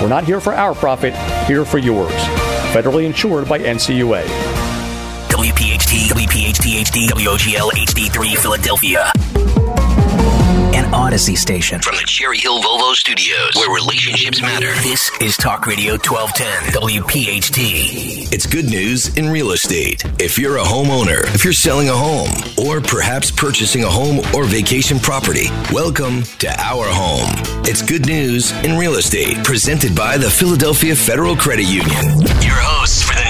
We're not here for our profit, here for yours. Federally insured by NCUA. WPHT, WPHT HD, WOGL HD3 Philadelphia. An Odyssey station from the Cherry Hill Volvo Studios, where relationships matter. This is Talk Radio 1210, WPHT. It's good news in real estate. If you're a homeowner, if you're selling a home, or perhaps purchasing a home or vacation property, welcome to Our Home. It's good news in real estate, presented by the Philadelphia Federal Credit Union. Your hosts for the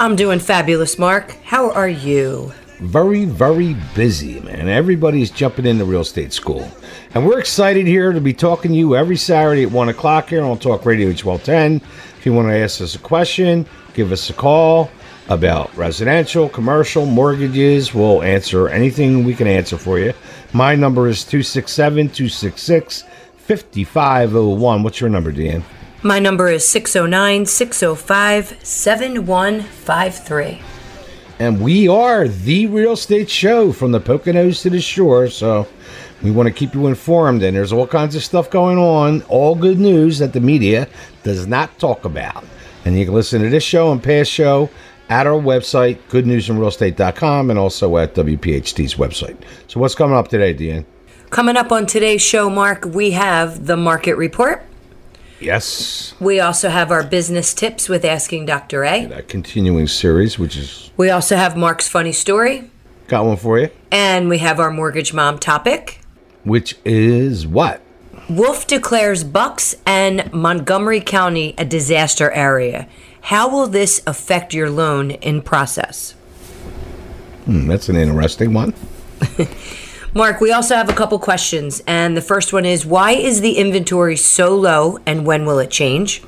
I'm doing fabulous, Mark. How are you? Very, very busy, man. Everybody's jumping into real estate school. And we're excited here to be talking to you every Saturday at 1 o'clock here on Talk Radio 1210. If you want to ask us a question, give us a call about residential, commercial, mortgages. We'll answer anything we can answer for you. My number is 267 266 5501. What's your number, Dan? My number is 609 605 7153. And we are the real estate show from the Poconos to the shore. So we want to keep you informed. And there's all kinds of stuff going on, all good news that the media does not talk about. And you can listen to this show and past show at our website, goodnewsinrealestate.com, and also at WPHT's website. So what's coming up today, Deanne? Coming up on today's show, Mark, we have the market report. Yes. We also have our business tips with Asking Dr. A. That continuing series, which is We also have Mark's funny story. got one for you, And we have our mortgage mom topic. which is what? Wolf declares Bucks and Montgomery County a disaster area. How will this affect your loan in process? Hmm, that's an interesting one. Mark, we also have a couple questions, and the first one is why is the inventory so low and when will it change?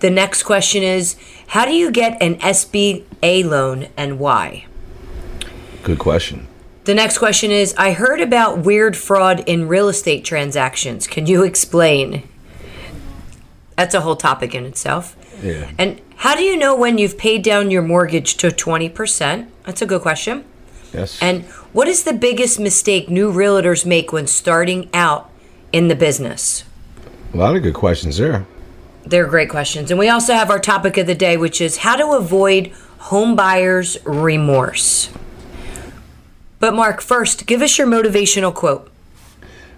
The next question is how do you get an SBA loan and why? Good question. The next question is I heard about wire fraud in real estate transactions. Can you explain? That's a whole topic in itself. Yeah. And how do you know when you've paid down your mortgage to 20%? That's a good question. Yes. And what is the biggest mistake new realtors make when starting out in the business? a lot of good questions there. They're great questions. And we also have our topic of the day, which is how to avoid home buyers' remorse. But, Mark, first, give us your motivational quote.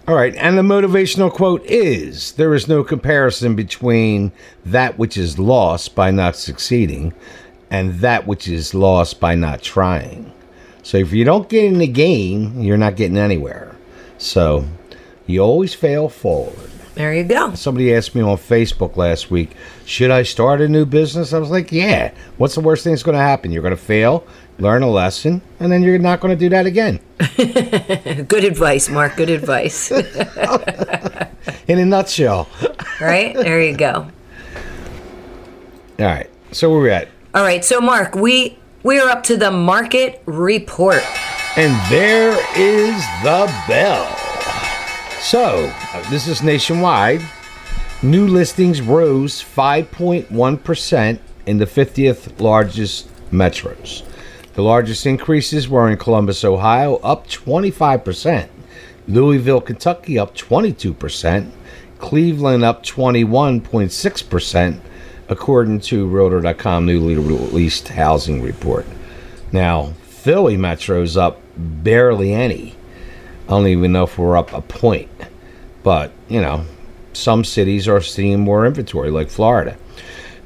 All right, and the motivational quote is There is no comparison between that which is lost by not succeeding and that which is lost by not trying. So if you don't get in the game, you're not getting anywhere. So you always fail forward. There you go. Somebody asked me on Facebook last week, should I start a new business? I was like, yeah. What's the worst thing that's going to happen? You're going to fail, learn a lesson, and then you're not going to do that again. Good advice, Mark. Good advice. In a nutshell. right? There you go. All right, so where we at? All right, so Mark, we we are up to the market report. And there is the bell. So, uh, this is nationwide. New listings rose 5.1% in the 50th largest metros. The largest increases were in Columbus, Ohio, up 25%, Louisville, Kentucky, up 22%, Cleveland, up 21.6%, according to Realtor.com newly released housing report. Now, Philly Metro's up barely any. I don't even know if we're up a point. But, you know, some cities are seeing more inventory, like Florida.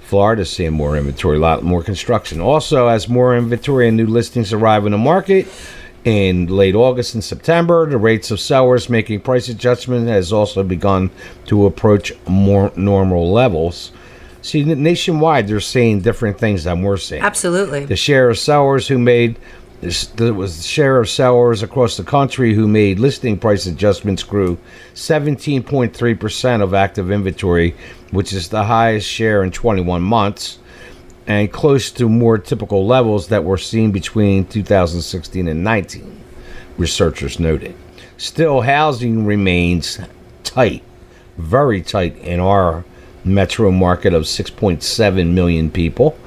Florida's seeing more inventory, a lot more construction. Also, as more inventory and new listings arrive in the market in late August and September, the rates of sellers making price adjustments has also begun to approach more normal levels. See, nationwide, they're seeing different things than we're seeing. Absolutely. The share of sellers who made there was the share of sellers across the country who made listing price adjustments grew 17.3% of active inventory, which is the highest share in 21 months and close to more typical levels that were seen between 2016 and 19, researchers noted. Still, housing remains tight, very tight in our metro market of 6.7 million people.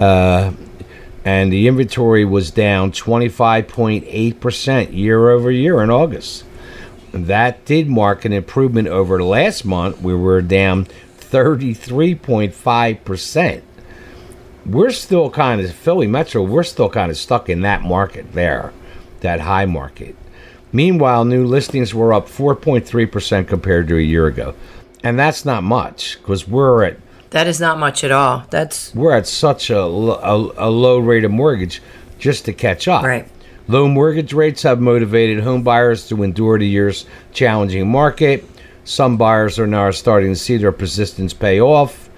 Uh, and the inventory was down 25.8% year over year in August. That did mark an improvement over last month. We were down 33.5%. We're still kind of, Philly Metro, we're still kind of stuck in that market there, that high market. Meanwhile, new listings were up 4.3% compared to a year ago. And that's not much because we're at that is not much at all. That's we're at such a, a, a low rate of mortgage just to catch up. Right. Low mortgage rates have motivated home buyers to endure the year's challenging market. Some buyers are now starting to see their persistence pay off.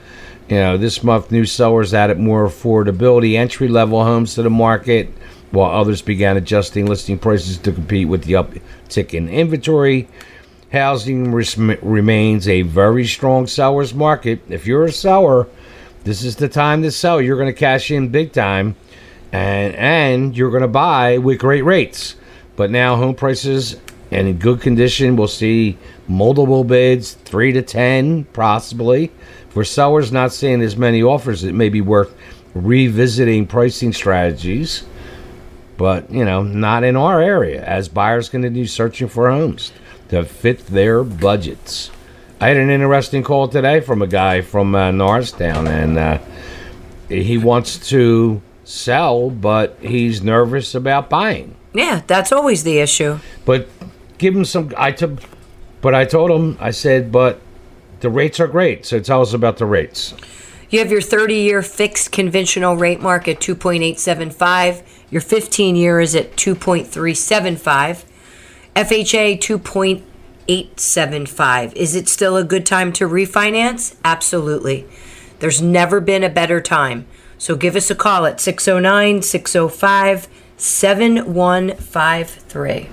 You know, this month new sellers added more affordability entry level homes to the market, while others began adjusting listing prices to compete with the uptick in inventory. Housing res- remains a very strong seller's market. If you're a seller, this is the time to sell. You're going to cash in big time, and and you're going to buy with great rates. But now home prices and in good condition, we'll see multiple bids, three to ten, possibly. For sellers not seeing as many offers, it may be worth revisiting pricing strategies. But you know, not in our area, as buyers continue searching for homes to fit their budgets. I had an interesting call today from a guy from uh, Norristown, and uh, he wants to sell, but he's nervous about buying. Yeah, that's always the issue. But give him some. I took, but I told him. I said, but the rates are great. So tell us about the rates. You have your 30 year fixed conventional rate mark at 2.875. Your 15 year is at 2.375. FHA 2.875. Is it still a good time to refinance? Absolutely. There's never been a better time. So give us a call at 609 605 7153.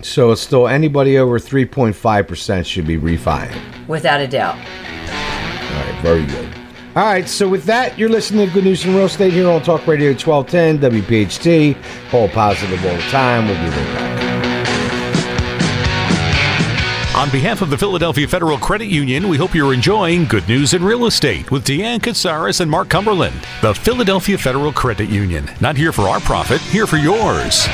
So it's still anybody over 3.5% should be refining. Without a doubt. All right, very good. All right, so with that, you're listening to Good News in Real Estate here on Talk Radio 1210 WPHT. All positive all the time. We'll be right back. On behalf of the Philadelphia Federal Credit Union, we hope you're enjoying Good News in Real Estate with Deanne Katsaris and Mark Cumberland. The Philadelphia Federal Credit Union. Not here for our profit, here for yours.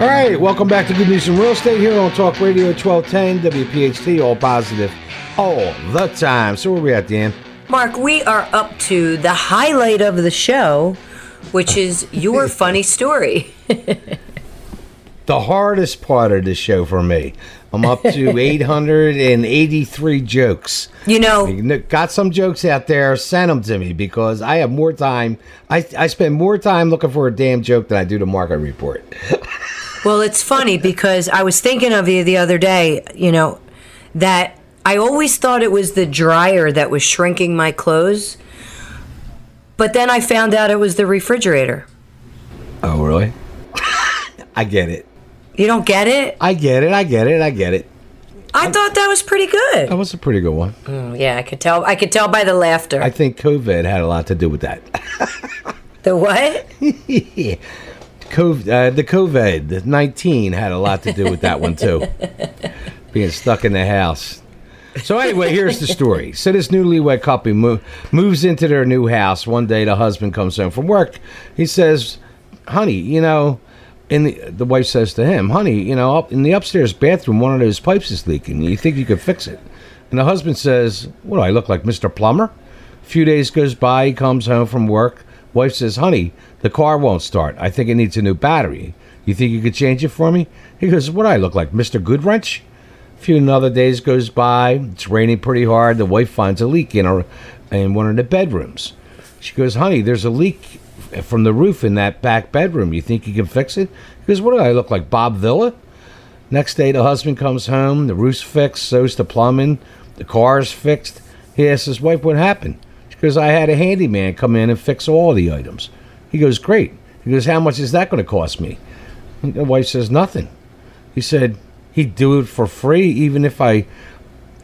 All right, welcome back to Good News in Real Estate here on Talk Radio 1210 WPHT, all positive all the time. So where we at, Dan? Mark, we are up to the highlight of the show, which is your funny story. the hardest part of the show for me. I'm up to 883 jokes. You know, got some jokes out there. Send them to me because I have more time. I, I spend more time looking for a damn joke than I do the market report. well, it's funny because I was thinking of you the other day, you know, that I always thought it was the dryer that was shrinking my clothes. But then I found out it was the refrigerator. Oh, really? I get it. You don't get it? I get it. I get it. I get it. I thought that was pretty good. That was a pretty good one. Mm, yeah, I could tell. I could tell by the laughter. I think COVID had a lot to do with that. the what? yeah. COVID, uh, the COVID nineteen had a lot to do with that one too. Being stuck in the house. So anyway, here's the story. So this newlywed couple move, moves into their new house. One day, the husband comes home from work. He says, "Honey, you know." And the, the wife says to him, "Honey, you know, up in the upstairs bathroom, one of those pipes is leaking. You think you could fix it?" And the husband says, "What do I look like, Mister Plumber?" A few days goes by. He comes home from work. Wife says, "Honey, the car won't start. I think it needs a new battery." You think you could change it for me? He goes, What do I look like, Mr. Goodwrench? A few another days goes by. It's raining pretty hard. The wife finds a leak in her in one of the bedrooms. She goes, Honey, there's a leak from the roof in that back bedroom. You think you can fix it? Goes, What do I look like, Bob Villa? Next day, the husband comes home. The roof's fixed, so's the plumbing. The car's fixed. He asks his wife what happened. She goes, I had a handyman come in and fix all the items. He goes, Great. He goes, How much is that going to cost me? The wife says, Nothing. He said, He'd do it for free, even if I.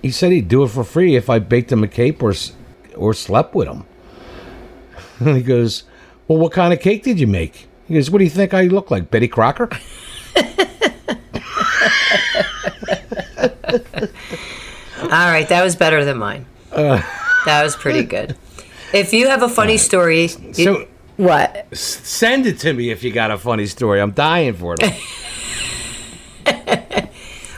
He said he'd do it for free if I baked him a cake or, or slept with him. And he goes, Well, what kind of cake did you make? He goes, What do you think I look like, Betty Crocker? All right, that was better than mine. Uh. that was pretty good. If you have a funny story, you- So what? send it to me if you got a funny story. I'm dying for it.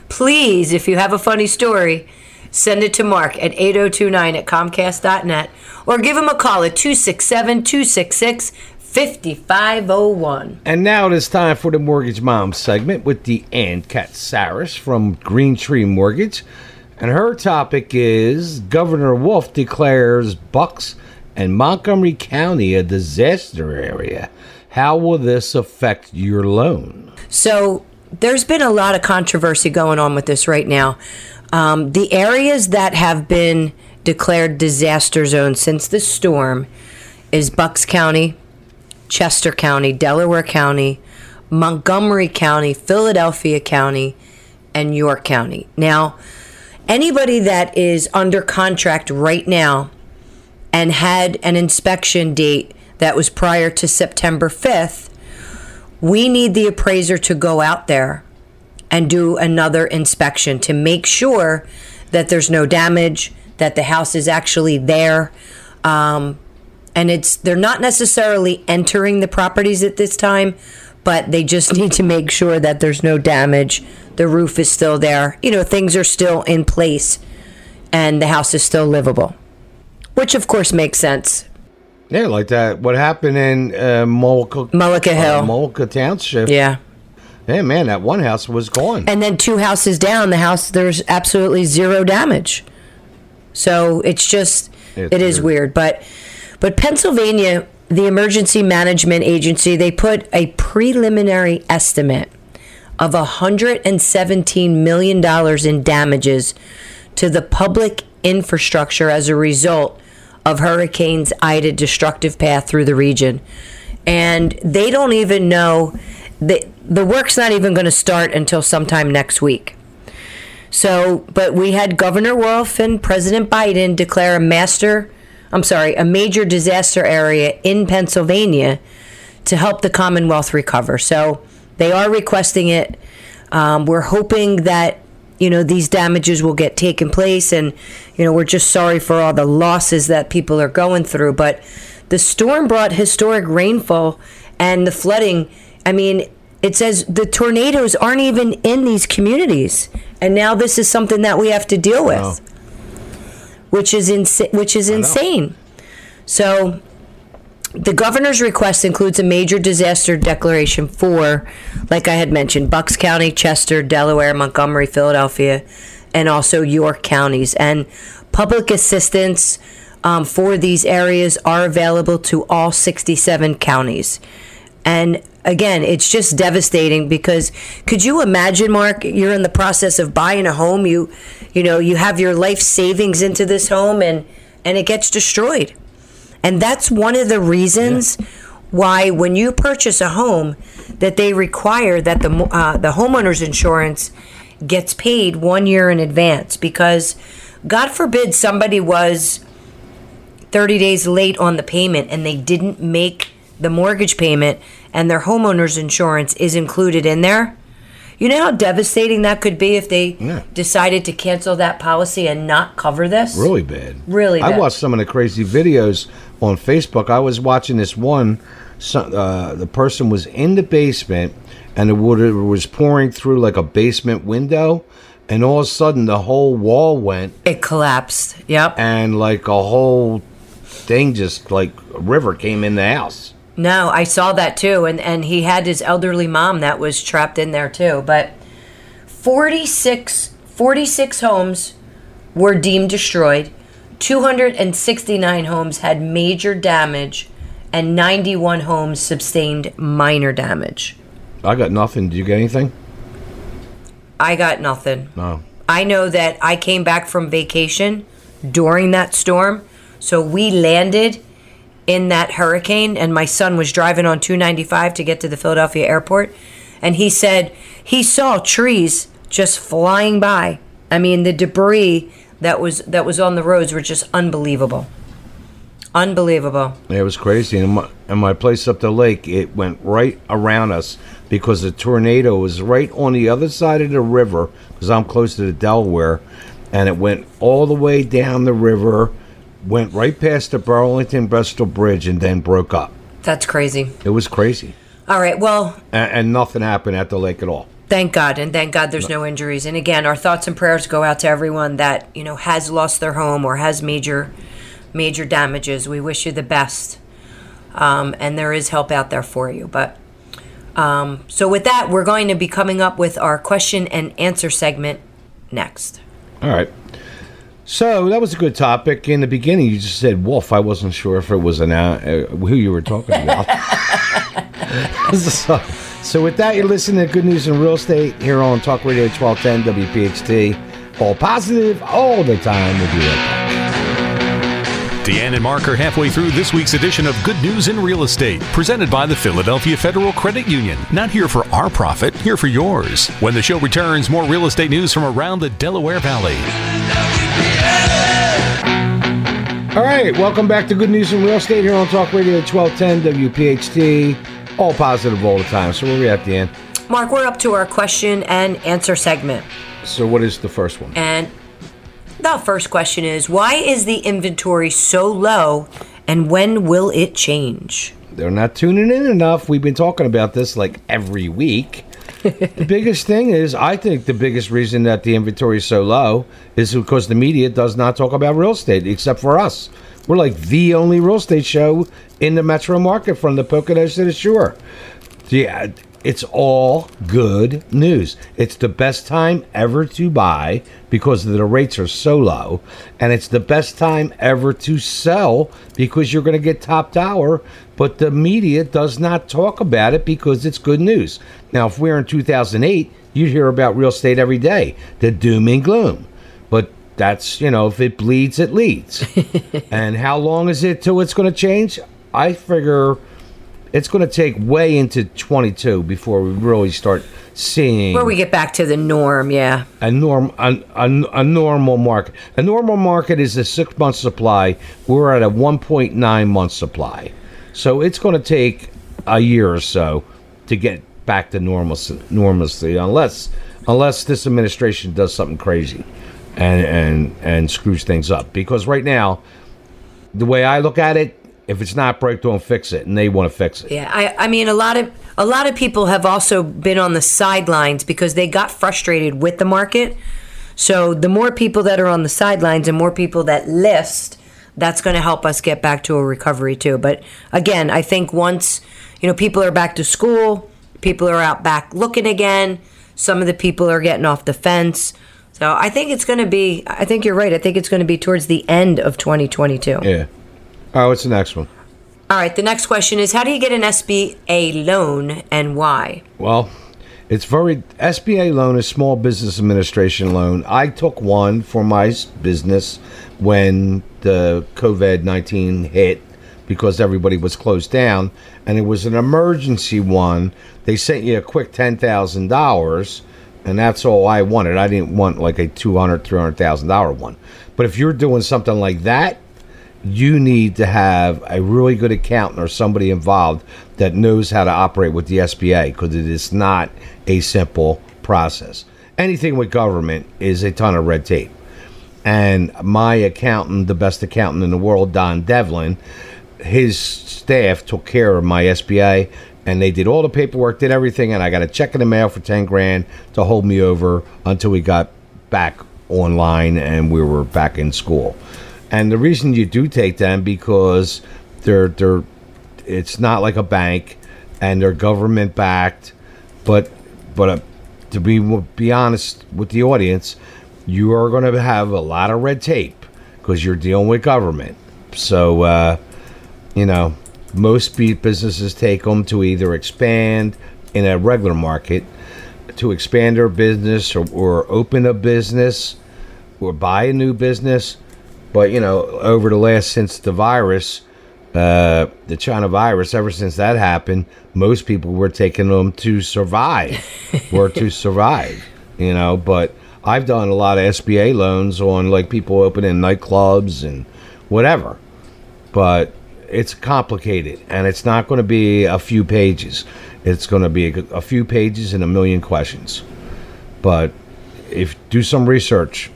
Please, if you have a funny story, send it to Mark at 8029 at Comcast.net or give him a call at 267 266 5501. And now it is time for the Mortgage Mom segment with Deanne Katsaris from Green Tree Mortgage. And her topic is Governor Wolf declares Bucks and Montgomery County a disaster area. How will this affect your loan? So there's been a lot of controversy going on with this right now. Um, the areas that have been declared disaster zones since the storm is Bucks County, Chester County, Delaware County, Montgomery County, Philadelphia County, and York County. Now, anybody that is under contract right now and had an inspection date that was prior to September 5th, we need the appraiser to go out there and do another inspection to make sure that there's no damage, that the house is actually there. Um, and it's they're not necessarily entering the properties at this time, but they just need to make sure that there's no damage. The roof is still there. You know, things are still in place and the house is still livable. Which of course makes sense. Yeah, like that. What happened in uh, Mullica, Mullica Hill. uh, Mullica Township? Yeah. Hey, man, that one house was gone. and then two houses down the house there's absolutely zero damage so it's just It's it is weird. but but pennsylvania the emergency management agency they put a preliminary estimate of 117 million dollars in damages to the public infrastructure as a result of hurricanes ida destructive path through the region. And they don't even know the the work's not even going to start until sometime next week. So, but we had Governor Wolf and President Biden declare a master, I'm sorry, a major disaster area in Pennsylvania to help the Commonwealth recover. So they are requesting it. Um, we're hoping that you know these damages will get taken place, and you know we're just sorry for all the losses that people are going through. But the storm brought historic rainfall and the flooding. I mean, it says the tornadoes aren't even in these communities, and now this is something that we have to deal with, Wow. which is insa- which is insane. So, the governor's request includes a major disaster declaration for, like I had mentioned, Bucks County, Chester, Delaware, Montgomery, Philadelphia, and also York counties. And public assistance um, for these areas are available to all 67 counties. And again, it's just devastating because could you imagine, Mark? You're in the process of buying a home. You, you know, you have your life savings into this home, and and it gets destroyed. And that's one of the reasons why, when you purchase a home, that they require that the uh, the homeowner's insurance gets paid one year in advance because, God forbid, somebody was 30 days late on the payment and they didn't make the mortgage payment and their homeowner's insurance is included in there. You know how devastating that could be if they Yeah. decided to cancel that policy and not cover this? Really bad. Really I watched some of the crazy videos on Facebook. I was watching this one. Uh, the person was in the basement, and the water was pouring through like a basement window, and all of a sudden the whole wall went, It collapsed. Yep. and like a whole thing just like a river came in the house. No, I saw that too, and and he had his elderly mom that was trapped in there too. But 46, 46 homes were deemed destroyed. 269 homes had major damage, and 91 homes sustained minor damage. I got nothing. Did you get anything? I got nothing. No. I know that I came back from vacation during that storm. So we landed in that hurricane, and my son was driving on 295 to get to the Philadelphia airport. And he said he saw trees just flying by. I mean, the debris that was that was on the roads were just unbelievable. Unbelievable. It was crazy. And my, and my place up the lake, it went right around us because the tornado was right on the other side of the river because I'm close to the Delaware. And it went all the way down the river, went right past the Burlington Bristol Bridge, and then broke up. That's crazy. It was crazy. All right. Well, And, and nothing happened at the lake at all. Thank God, and thank God there's no injuries. And again, our thoughts and prayers go out to everyone that you know has lost their home or has major, major damages. We wish you the best, um, and there is help out there for you. But um, so with that, we're going to be coming up with our question and answer segment next. All right. So that was a good topic. In the beginning, you just said wolf. I wasn't sure if it was an uh, uh, who you were talking about. so, so with that, you're listening to Good News in Real Estate here on Talk Radio 1210 WPHT. All positive all the time. Right back. Deanne and Mark are halfway through this week's edition of Good News in Real Estate, presented by the Philadelphia Federal Credit Union. Not here for our profit, here for yours. When the show returns, more real estate news from around the Delaware Valley. All right, welcome back to Good News in Real Estate here on Talk Radio 1210 WPHT. All positive all the time. So where are we at the end? Mark, we're up to our question and answer segment, So what is the first one? and the first question is: Why is the inventory so low, and when will it change? They're not tuning in enough. We've been talking about this like every week. the biggest thing is, I think the biggest reason that the inventory is so low is because the media does not talk about real estate, except for us. We're like the only real estate show in the metro market from the Poconos to the shore. Yeah, it's all good news. It's the best time ever to buy because the rates are so low, and it's the best time ever to sell because you're going to get top dollar. But the media does not talk about it because it's good news. Now, if we're in 2008, you'd hear about real estate every day, the doom and gloom. But that's you know, if it bleeds, it leads. and how long is it till it's going to change? I figure it's going to take way into 22 before we really start seeing Where we get back to the norm, yeah. a norm a, a, a normal market. A normal market is a six month supply. We're at a 1.9 month supply, so it's going to take a year or so to get back to normalcy, normalcy unless unless this administration does something crazy and and and screws things up. Because right now, the way I look at it, if it's not broke, don't fix it, and they want to fix it. Yeah, I, I mean, a lot of a lot of people have also been on the sidelines because they got frustrated with the market. So the more people that are on the sidelines and more people that list, that's going to help us get back to a recovery too. But again, I think once you know people are back to school, people are out back looking again. Some of the people are getting off the fence. So I think it's going to be. I think you're right. I think it's going to be towards the end of 2022. Yeah. All right, what's the next one? All right. The next question is: How do you get an SBA loan and why? Well, it's very SBA loan is Small Business Administration loan. I took one for my business when the COVID nineteen hit because everybody was closed down, and it was an emergency one. They sent you a quick ten thousand dollars, and that's all I wanted. I didn't want like a two hundred, three hundred thousand dollar one. But if you're doing something like that, you need to have a really good accountant or somebody involved that knows how to operate with the SBA because it is not a simple process. Anything with government is a ton of red tape. And my accountant, the best accountant in the world, Don Devlin, his staff took care of my SBA and they did all the paperwork, did everything, and I got a check in the mail for 10 grand to hold me over until we got back online and we were back in school. And the reason you do take them because they're they're it's not like a bank, and they're government backed. But but uh, to be be honest with the audience, you are going to have a lot of red tape because you're dealing with government. So uh, you know, most businesses take them to either expand in a regular market, to expand their business, or, or open a business, or buy a new business. But you know, over the last since the virus, uh, the China virus, ever since that happened, most people were taking them to survive, were to survive. You know, but I've done a lot of SBA loans on like people opening nightclubs and whatever. But it's complicated, and it's not going to be a few pages. It's going to be a, a few pages and a million questions. But if do some research,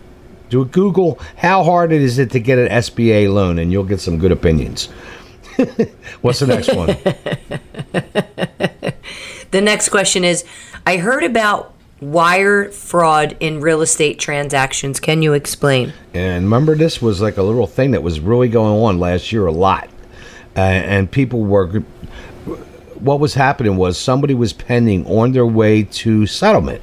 do a Google how hard it is it to get an SBA loan, and you'll get some good opinions. What's the next one? The next question is I heard about wire fraud in real estate transactions. Can you explain? And remember, this was like a little thing that was really going on last year a lot. Uh, and people were. What was happening was somebody was pending on their way to settlement.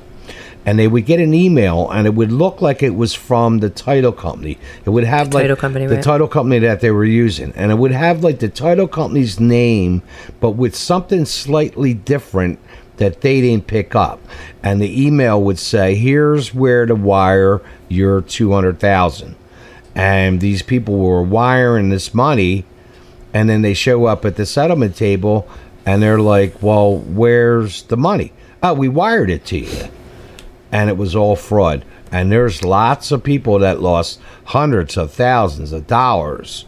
And they would get an email, and it would look like it was from the title company. It would have The like title company, the right. title company that they were using, and it would have like the title company's name, but with something slightly different that they didn't pick up. And the email would say, "Here's where to wire your two hundred thousand. And these people were wiring this money, and then they show up at the settlement table, and they're like, "Well, where's the money? Oh, we wired it to you." And it was all fraud. And there's lots of people that lost hundreds of thousands of dollars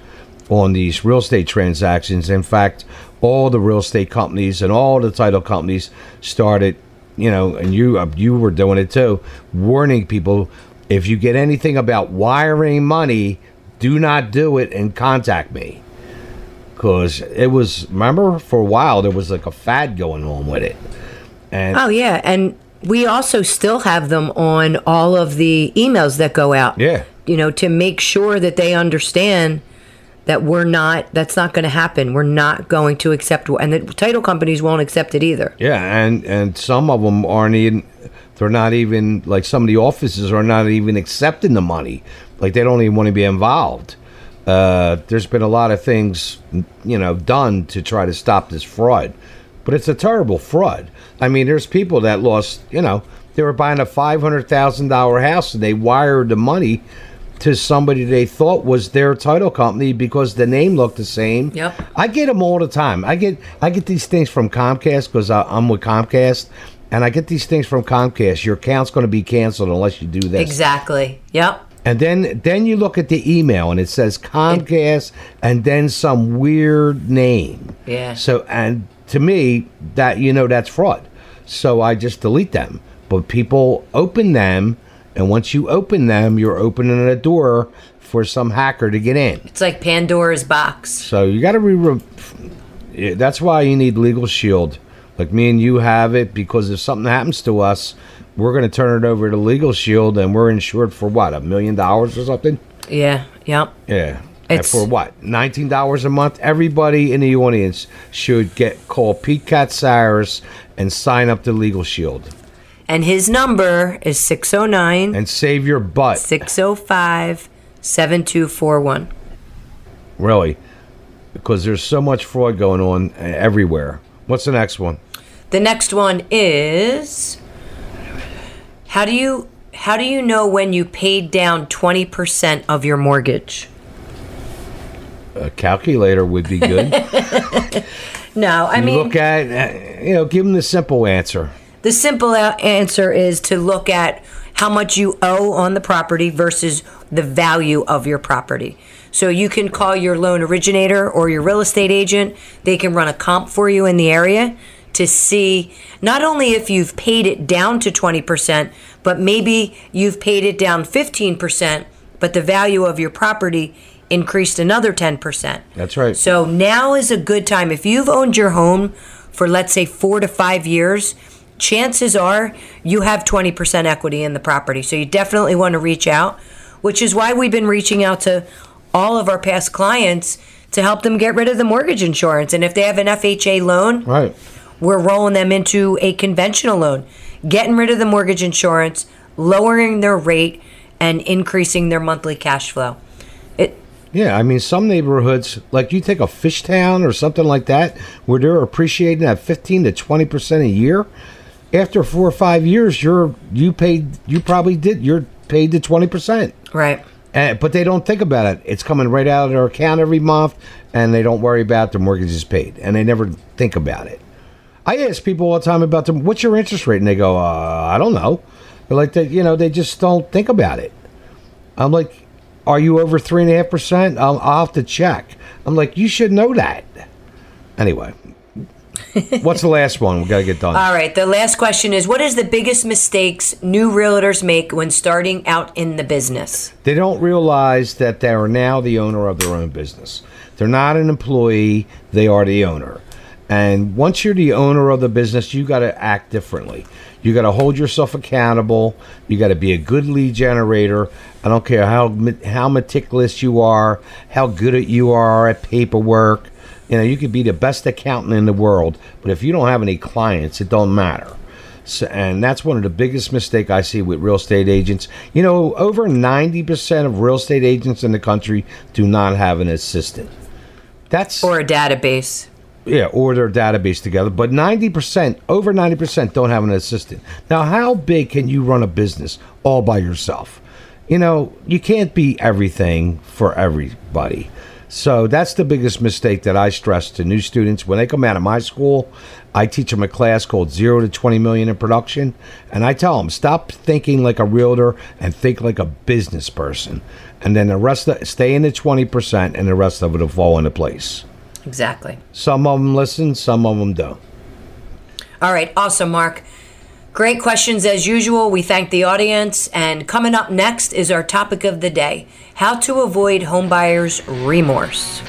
on these real estate transactions. In fact, all the real estate companies and all the title companies started, you know, and you uh, you were doing it too, warning people if you get anything about wiring money, do not do it and contact me. Cause it was remember for a while there was like a fad going on with it. And Oh, yeah. And we also still have them on all of the emails that go out. Yeah. You know, to make sure that they understand that we're not, that's not going to happen. We're not going to accept, and the title companies won't accept it either. Yeah, and and some of them aren't even. They're not even like some of the offices are not even accepting the money. Like they don't even want to be involved. Uh, there's been a lot of things, you know, done to try to stop this fraud, but it's a terrible fraud. I mean, there's people that lost. You know, they were buying a five hundred thousand dollar house and they wired the money to somebody they thought was their title company because the name looked the same. Yep. I get them all the time. I get I get these things from Comcast because I'm with Comcast, and I get these things from Comcast. Your account's going to be canceled unless you do this. Exactly. Yep. And then then you look at the email and it says Comcast and then some weird name. Yeah. So and to me that you know that's fraud. So I just delete them. But people open them and once you open them, you're opening a door for some hacker to get in. It's like Pandora's box. So you got to re. That's why you need Legal Shield. Like me and you have it because if something happens to us, we're going to turn it over to Legal Shield and we're insured for what a million dollars or something. Yeah. Yep. Yeah. It's- for what nineteen dollars a month? Everybody in the audience should get call Pete Cyrus and sign up to Legal Shield And his number is 609 and save your butt. 605 7241. Really, because there's so much fraud going on uh, everywhere. What's the next one? The next one is How do you how do you know when you paid down 20% of your mortgage? A calculator would be good. No, I You mean look at, uh, you know, give them the simple answer. The simple answer is to look at how much you owe on the property versus the value of your property. So you can call your loan originator or your real estate agent. They can run a comp for you in the area to see not only if you've paid it down to 20%, but maybe you've paid it down 15%, but the value of your property increased another 10%. That's right. So now is a good time. If you've owned your home for, let's say, four to five years, chances are you have 20% equity in the property. So you definitely want to reach out, which is why we've been reaching out to all of our past clients to help them get rid of the mortgage insurance. And if they have an FHA loan, Right. we're rolling them into a conventional loan, getting rid of the mortgage insurance, lowering their rate, and increasing their monthly cash flow. Yeah, I mean, some neighborhoods, like you take a Fishtown or something like that, where they're appreciating at 15 to 20% a year. After four or five years, you're you paid you probably did you're paid to 20%. right. And, but they don't think about it. It's coming right out of their account every month, and they don't worry about their mortgage is paid, and they never think about it. I ask people all the time about them. What's your interest rate? And they go, uh, I don't know. They're like that. You know, they just don't think about it. I'm like, are you over three and a half percent? I'll have to check. I'm like, you should know that. Anyway, what's the last one? We gotta get done. All right. The last question is: What is the biggest mistakes new realtors make when starting out in the business? They don't realize that they are now the owner of their own business. They're not an employee, they are the owner. And once you're the owner of the business, you got to act differently. You got to hold yourself accountable. You got to be a good lead generator. I don't care how how meticulous you are, how good at you are at paperwork. You know, you could be the best accountant in the world, but if you don't have any clients, it don't matter. So, and that's one of the biggest mistake I see with real estate agents. You know, over 90% of real estate agents in the country do not have an assistant. That's Or a database? Yeah, or their database together. But 90%, over 90% don't have an assistant. Now, how big can you run a business all by yourself? You know, you can't be everything for everybody. So that's the biggest mistake that I stress to new students when they come out of my school. I teach them a class called Zero to 20 Million in Production. And I tell them, stop thinking like a realtor and think like a business person. And then the rest of stay in the 20% and the rest of it will fall into place. Exactly. Some of them listen, some of them don't. All right. Awesome, Mark. Great questions as usual. We thank the audience. And coming up next is our topic of the day how to avoid homebuyers' remorse.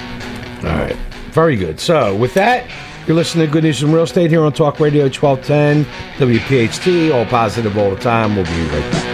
All right. Very good. So, with that, you're listening to Good News from Real Estate here on Talk Radio 1210, WPHT, all positive all the time. We'll be right back.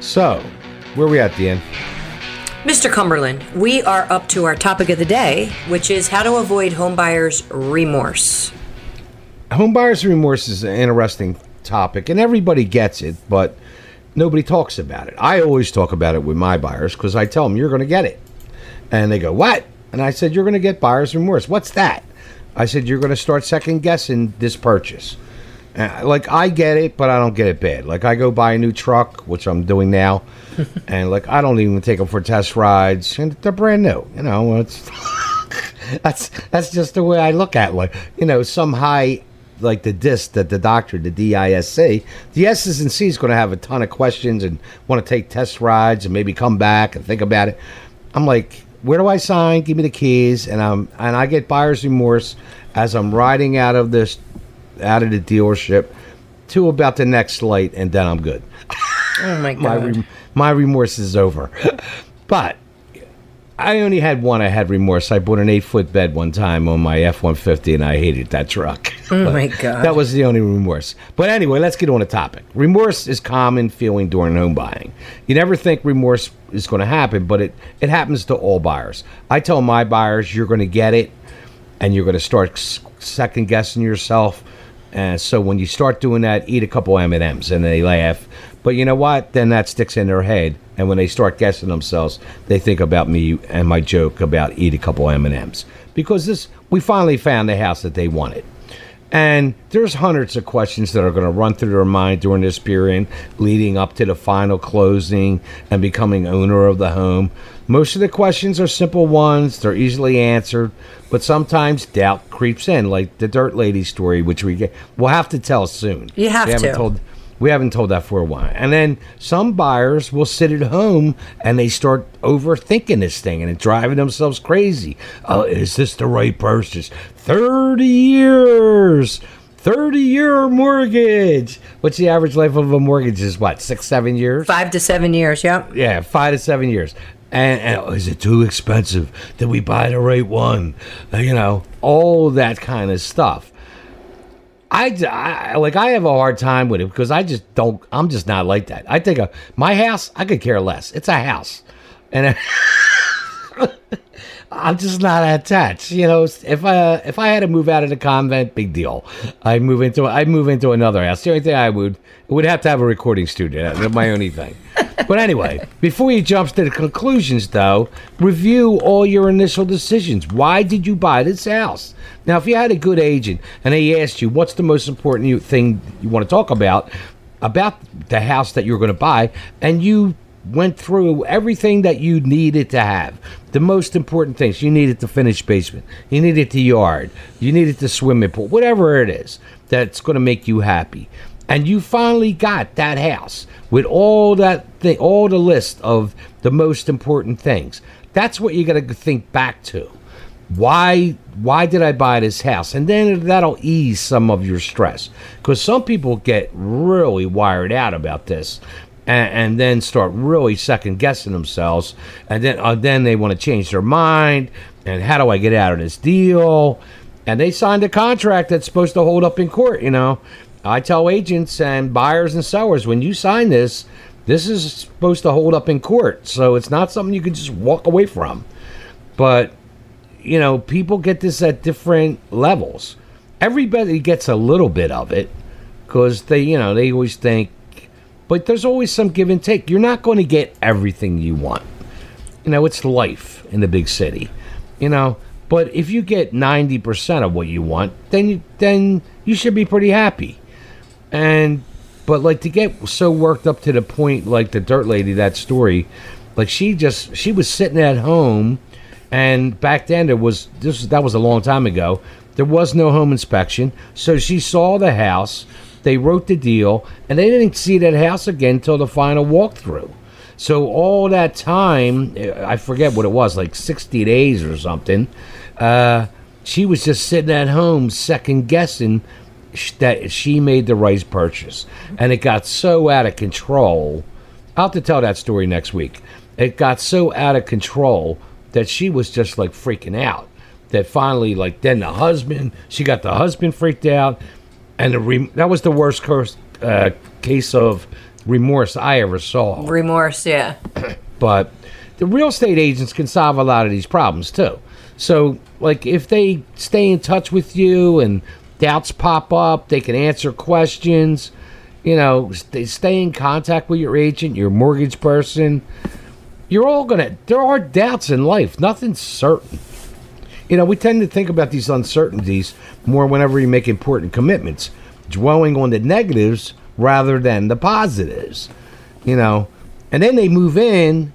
So, where are we at, Deanne? Mr. Cumberland, we are up to our topic of the day, which is how to avoid homebuyers' remorse. Homebuyer's remorse is an interesting topic, and everybody gets it, but nobody talks about it. I always talk about it with my buyers because I tell them you're going to get it, and they go, "What?" And I said, "You're going to get buyer's remorse. What's that?" I said, "You're going to start second guessing this purchase." Uh, like I get it, but I don't get it bad. Like I go buy a new truck, which I'm doing now, and like I don't even take them for test rides, and they're brand new. You know, it's that's that's just the way I look at like you know some high like the disc that the doctor the DISC the S's and C's going to have a ton of questions and want to take test rides and maybe come back and think about it. I'm like, where do I sign? Give me the keys, and I'm and I get buyer's remorse as I'm riding out of this out of the dealership to about the next light, and then I'm good. Oh my My God. rem- my remorse is over, but I only had one. I had remorse. I bought an eight foot bed one time on my F one fifty, and I hated that truck. oh my God. That was the only remorse. But anyway, let's get on the topic. Remorse is common feeling during home buying. You never think remorse is going to happen, but it, it happens to all buyers. I tell my buyers, you're going to get it, and you're going to start second guessing yourself. And so when you start doing that, eat a couple M and M's, and they laugh. But you know what? Then that sticks in their head, and when they start guessing themselves, they think about me and my joke about eat a couple M and M's because this we finally found the house that they wanted. And there's hundreds of questions that are going to run through their mind during this period, leading up to the final closing and becoming owner of the home. Most of the questions are simple ones, they're easily answered, but sometimes doubt creeps in, like the Dirt Lady story, which we get, we'll have to tell soon. You have we haven't to. Told, We haven't told that for a while. And then some buyers will sit at home and they start overthinking this thing and it's driving themselves crazy. Oh, is this the right purchase? 30 years. 30 year mortgage. What's the average life of a mortgage is what, six, seven years? Five to seven years. Yep. Yeah, five to seven years. And, and oh, is it too expensive? Did we buy the right one? Uh, you know, all that kind of stuff. I, I like I have a hard time with it because I just don't. I'm just not like that. I think a, my house. I could care less. It's a house, and I'm just not attached. You know, if I if I had to move out of the convent, big deal. I move into I move into another house. The only thing I would would have to have a recording studio. My only thing. But anyway, before you jump to the conclusions, though, review all your initial decisions. Why did you buy this house? Now, if you had a good agent and they asked you what's the most important thing you want to talk about about the house that you're going to buy, and you went through everything that you needed to have. The most important things. You needed the finished basement. You needed the yard. You needed the swimming pool. Whatever it is that's going to make you happy. And you finally got that house with all that all the list of the most important things. That's what you got to think back to. Why why did I buy this house? And then that'll ease some of your stress because some people get really wired out about this and, and then start really second guessing themselves, and then uh, then they want to change their mind. And how do I get out of this deal? And they signed a contract that's supposed to hold up in court. You know, I tell agents and buyers and sellers when you sign this, this is supposed to hold up in court. So it's not something you can just walk away from. But you know, people get this at different levels. Everybody gets a little bit of it because they, you know, they always think but there's always some give and take. You're not going to get everything you want. You know, it's life in the big city. You know, but if you get 90% of what you want, then you then you should be pretty happy. And but like to get so worked up to the point like the dirt lady that story, like she just she was sitting at home and back then there was this that was a long time ago. There was no home inspection, so she saw the house they wrote the deal, and they didn't see that house again until the final walkthrough. So all that time, I forget what it was, like 60 days or something, uh, she was just sitting at home second guessing that she made the right purchase. And it got so out of control. I'll have to tell that story next week. It got so out of control that she was just like freaking out. That finally, like, then the husband, she got the husband freaked out and the re- that was the worst curse, uh, case of remorse I ever saw. Remorse, yeah. but the real estate agents can solve a lot of these problems too. So, like, if they stay in touch with you and doubts pop up, they can answer questions. You know, they stay in contact with your agent, your mortgage person. You're all gonna. There are doubts in life. Nothing's certain. You know, we tend to think about these uncertainties more whenever you make important commitments, dwelling on the negatives rather than the positives. You know, and then they move in,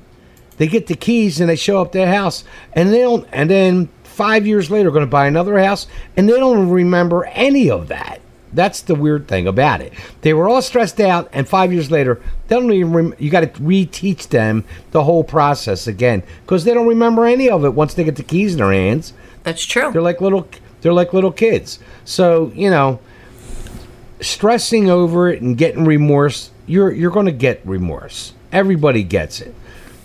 they get the keys, and they show up their house, and they don't. And then five years later, going to buy another house, and they don't remember any of that. That's the weird thing about it. They were all stressed out, and five years later, they don't even. Rem- you got to reteach them the whole process again because they don't remember any of it once they get the keys in their hands. That's true. They're like little they're like little kids. So, you know, stressing over it and getting remorse, you're you're going to get remorse. Everybody gets it.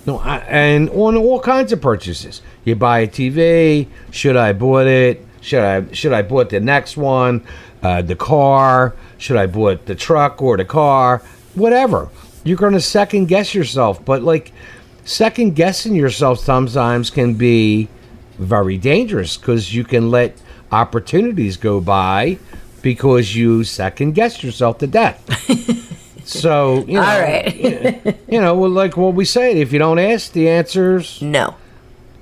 No, I, and on all kinds of purchases. You buy a TV, should I bought it? Should I should I bought the next one? Uh, the car, should I bought the truck or the car? Whatever. You're going to second guess yourself, but like second guessing yourself sometimes can be very dangerous because you can let opportunities go by because you second guess yourself to death. so, you know, All right. you know, well, like what we say, if you don't ask, the answer's no.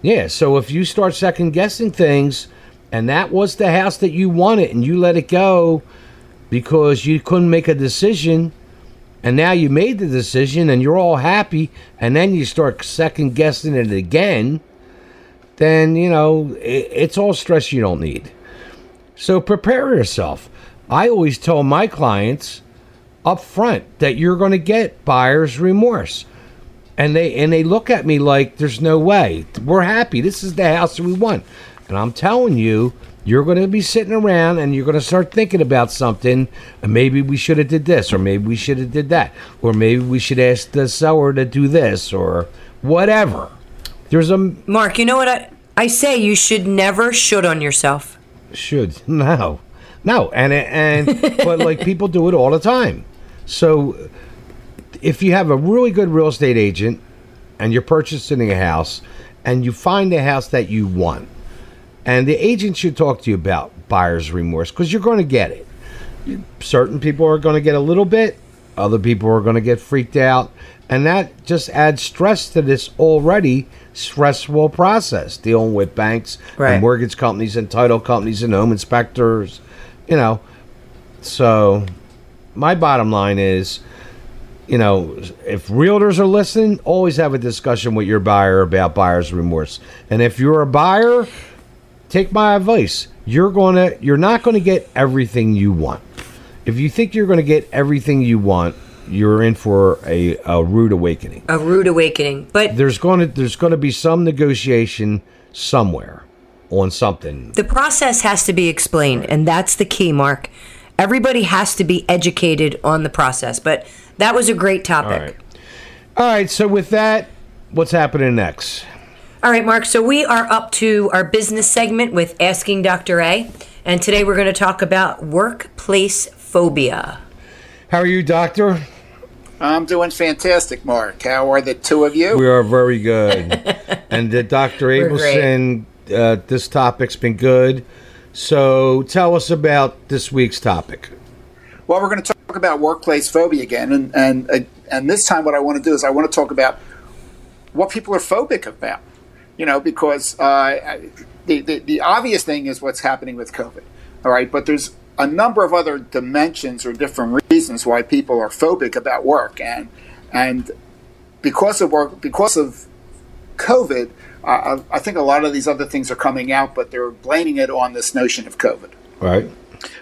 Yeah, so if you start second guessing things and that was the house that you wanted and you let it go because you couldn't make a decision and now you made the decision and you're all happy and then you start second guessing it again, then, you know, it, it's all stress you don't need. So prepare yourself. I always tell my clients, up front that you're going to get buyer's remorse. And they and they look at me like there's no way. We're happy. This is the house that we want. And I'm telling you, you're going to be sitting around and you're going to start thinking about something. And maybe we should have did this, or maybe we should have did that, or maybe we should ask the seller to do this, or whatever. There's a Mark, you know what I, I say? You should never should on yourself. should no, no, and and but like people do it all the time. So if you have a really good real estate agent and you're purchasing a house and you find a house that you want and the agent should talk to you about buyer's remorse because you're going to get it certain people are going to get a little bit other people are going to get freaked out and that just adds stress to this already stressful process dealing with banks Right. and mortgage companies and title companies and home inspectors you know so my bottom line is you know, if realtors are listening, always have a discussion with your buyer about buyer's remorse. And if you're a buyer, take my advice. You're going to you're not going to get everything you want. If you think you're going to get everything you want, you're in for a, a rude awakening. A rude awakening. But There's going to there's going to be some negotiation somewhere on something. the process has to be explained, and that's the key, Mark. Everybody has to be educated on the process. But that was a great topic. All right. All right, so with that, what's happening next? All right, Mark. So we are up to our business segment with Asking Dr. A. And today we're going to talk about workplace phobia. How are you, doctor? I'm doing fantastic, Mark. How are the two of you? We are very good. and uh, Dr. Abelson, uh, this topic's been good. So tell us about this week's topic. Well, we're going to talk about workplace phobia again, and and uh, and this time, what I want to do is I want to talk about what people are phobic about. You know, because uh, the, the the obvious thing is what's happening with COVID. All right, but there's a number of other dimensions or different reasons why people are phobic about work, and and because of work, because of COVID, I I think a lot of these other things are coming out, but they're blaming it on this notion of COVID. Right?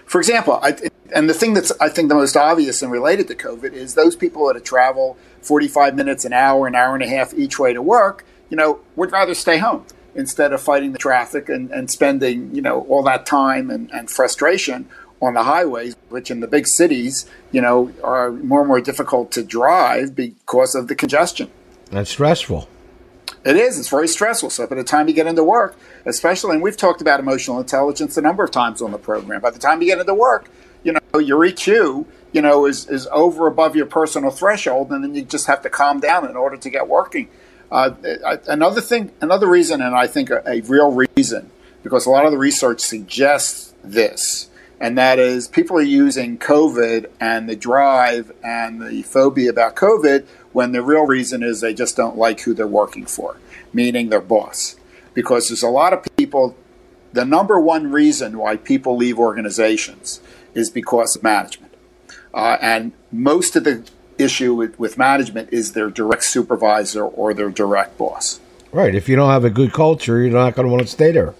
For example, I, and the thing that's I think the most obvious and related to COVID is those people that travel 45 minutes, an hour, an hour and a half each way to work, you know, would rather stay home instead of fighting the traffic and, and spending, you know, all that time and, and frustration on the highways, which in the big cities, you know, are more and more difficult to drive because of the congestion. That's stressful. It is. It's very stressful. So by the time you get into work, especially, and we've talked about emotional intelligence a number of times on the program. By the time you get into work, you know your EQ, you know, is is over above your personal threshold, and then you just have to calm down in order to get working. Uh, another thing, another reason, and I think a, a real reason, because a lot of the research suggests this, and that is people are using COVID and the drive and the phobia about COVID when the real reason is they just don't like who they're working for, meaning their boss. Because there's a lot of people, the number one reason why people leave organizations is because of management. Uh, and most of the issue with, with management is their direct supervisor or their direct boss. Right. If you don't have a good culture, you're not going to want to stay there.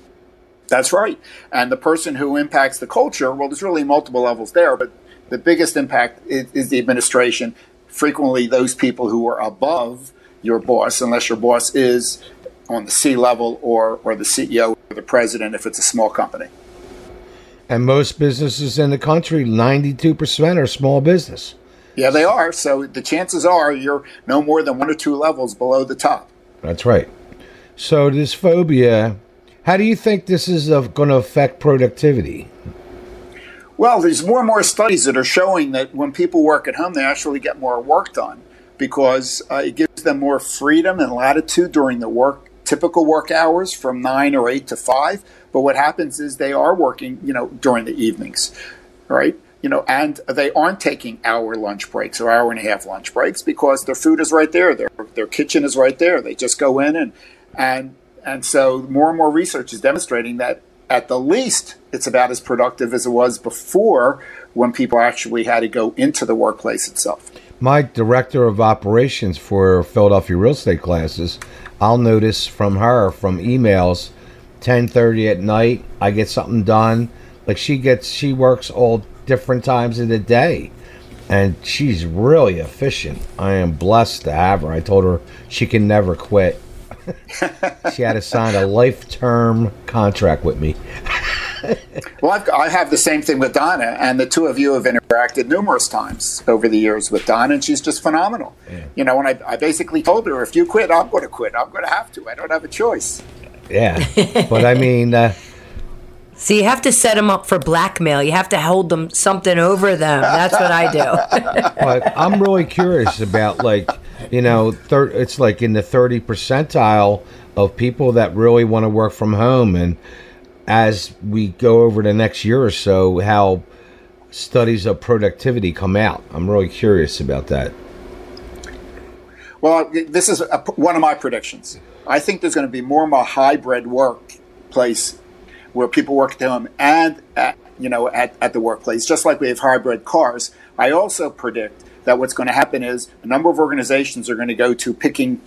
That's right. And the person who impacts the culture, well, there's really multiple levels there, but the biggest impact is, is the administration. Frequently, those people who are above your boss, unless your boss is on the C level or, or the CEO or the president if it's a small company. And most businesses in the country, 92% are small business. Yeah, they are. So the chances are you're no more than one or two levels below the top. That's right. So this phobia, how do you think this is going to affect productivity? Well, there's more and more studies that are showing that when people work at home, they actually get more work done because uh, it gives them more freedom and latitude during the work typical work hours from nine or eight to five. But what happens is they are working, you know, during the evenings, right? You know, and they aren't taking hour lunch breaks or hour and a half lunch breaks because their food is right there, their their kitchen is right there. They just go in and and and so more and more research is demonstrating that at the least it's about as productive as it was before when people actually had to go into the workplace itself. My director of operations for Philadelphia real estate classes, I'll notice from her from emails, ten thirty at night, I get something done. Like she gets, she works all different times of the day, and she's really efficient. I am blessed to have her. I told her she can never quit. She had to sign a life term contract with me. well, I've, I have the same thing with Donna, and the two of you have interacted numerous times over the years with Donna, and she's just phenomenal. Yeah. You know, and I, I basically told her, if you quit, I'm going to quit. I'm going to have to. I don't have a choice. Yeah, but I mean, uh, so you have to set them up for blackmail. You have to hold them something over them. That's what I do. but I'm really curious about like, you know, thir- it's like in the 30 percentile of people that really want to work from home and as we go over the next year or so how studies of productivity come out. I'm really curious about that. Well, this is a, one of my predictions. I think there's going to be more and more hybrid workplace where people work at home and at, you know at, at the workplace, just like we have hybrid cars. I also predict that what's going to happen is a number of organizations are going to go to picking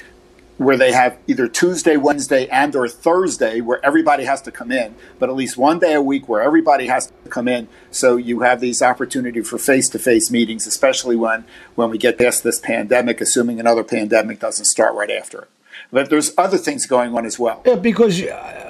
where they have either Tuesday, Wednesday, and or Thursday where everybody has to come in, but at least one day a week where everybody has to come in. So you have these opportunity for face-to-face meetings, especially when when we get past this pandemic, assuming another pandemic doesn't start right after it. But there's other things going on as well. Yeah, because. Uh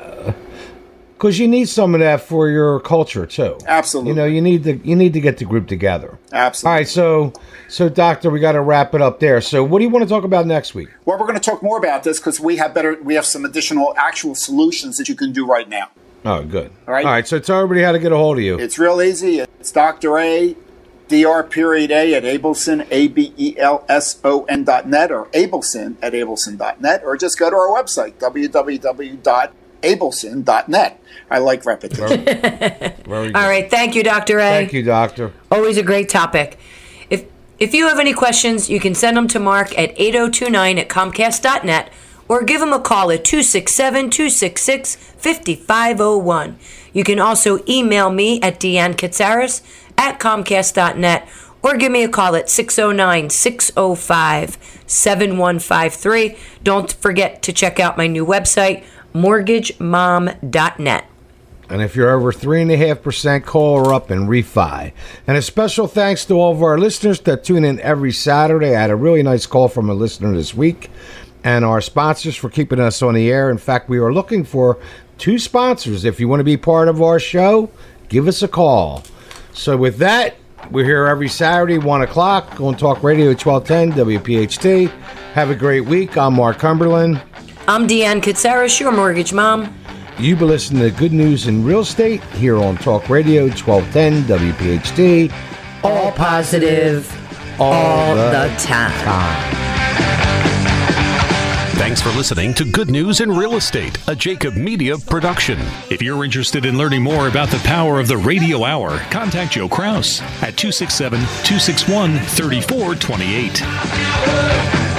because you need some of that for your culture too. Absolutely. You know, you need to you need to get the group together. Absolutely. All right, so so doctor, we got to wrap it up there. So, what do you want to talk about next week? Well, we're going to talk more about this because we have better we have some additional actual solutions that you can do right now. Oh, good. All right. All right. So tell everybody how to get a hold of you. It's real easy. It's Doctor A. Dr. period A at Abelson, A B E L S O N dot net, or Abelson at Abelson dot net, or just go to our website, www abelson.net. I like repetition. All right. Thank you, Dr. A. Thank you, Doctor. Always a great topic. If, if you have any questions, you can send them to Mark at 8029 at comcast.net or give him a call at 267 266 5501. You can also email me at Deanne Katsaris at comcast.net or give me a call at 609 605 7153. Don't forget to check out my new website, mortgagemom.net. And if you're over 3.5%, call her up and refi. And a special thanks to all of our listeners that tune in every Saturday. I had a really nice call from a listener this week. And our sponsors for keeping us on the air. In fact, we are looking for two sponsors. If you want to be part of our show, give us a call. So, with that, we're here every Saturday, 1 o'clock on Talk Radio 1210 WPHT. Have a great week. I'm Mark Cumberland. I'm Deanne Katsaris, your mortgage mom. You've been listening to Good News in Real Estate here on Talk Radio 1210 WPHT. All positive, all, all the, the time. time. Thanks for listening to Good News in Real Estate, a Jacob Media production. If you're interested in learning more about the power of the radio hour, contact Joe Kraus at 267 261 3428.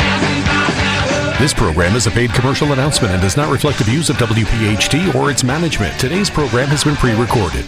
This program is a paid commercial announcement and does not reflect the views of WPHT or its management. Today's program has been pre recorded.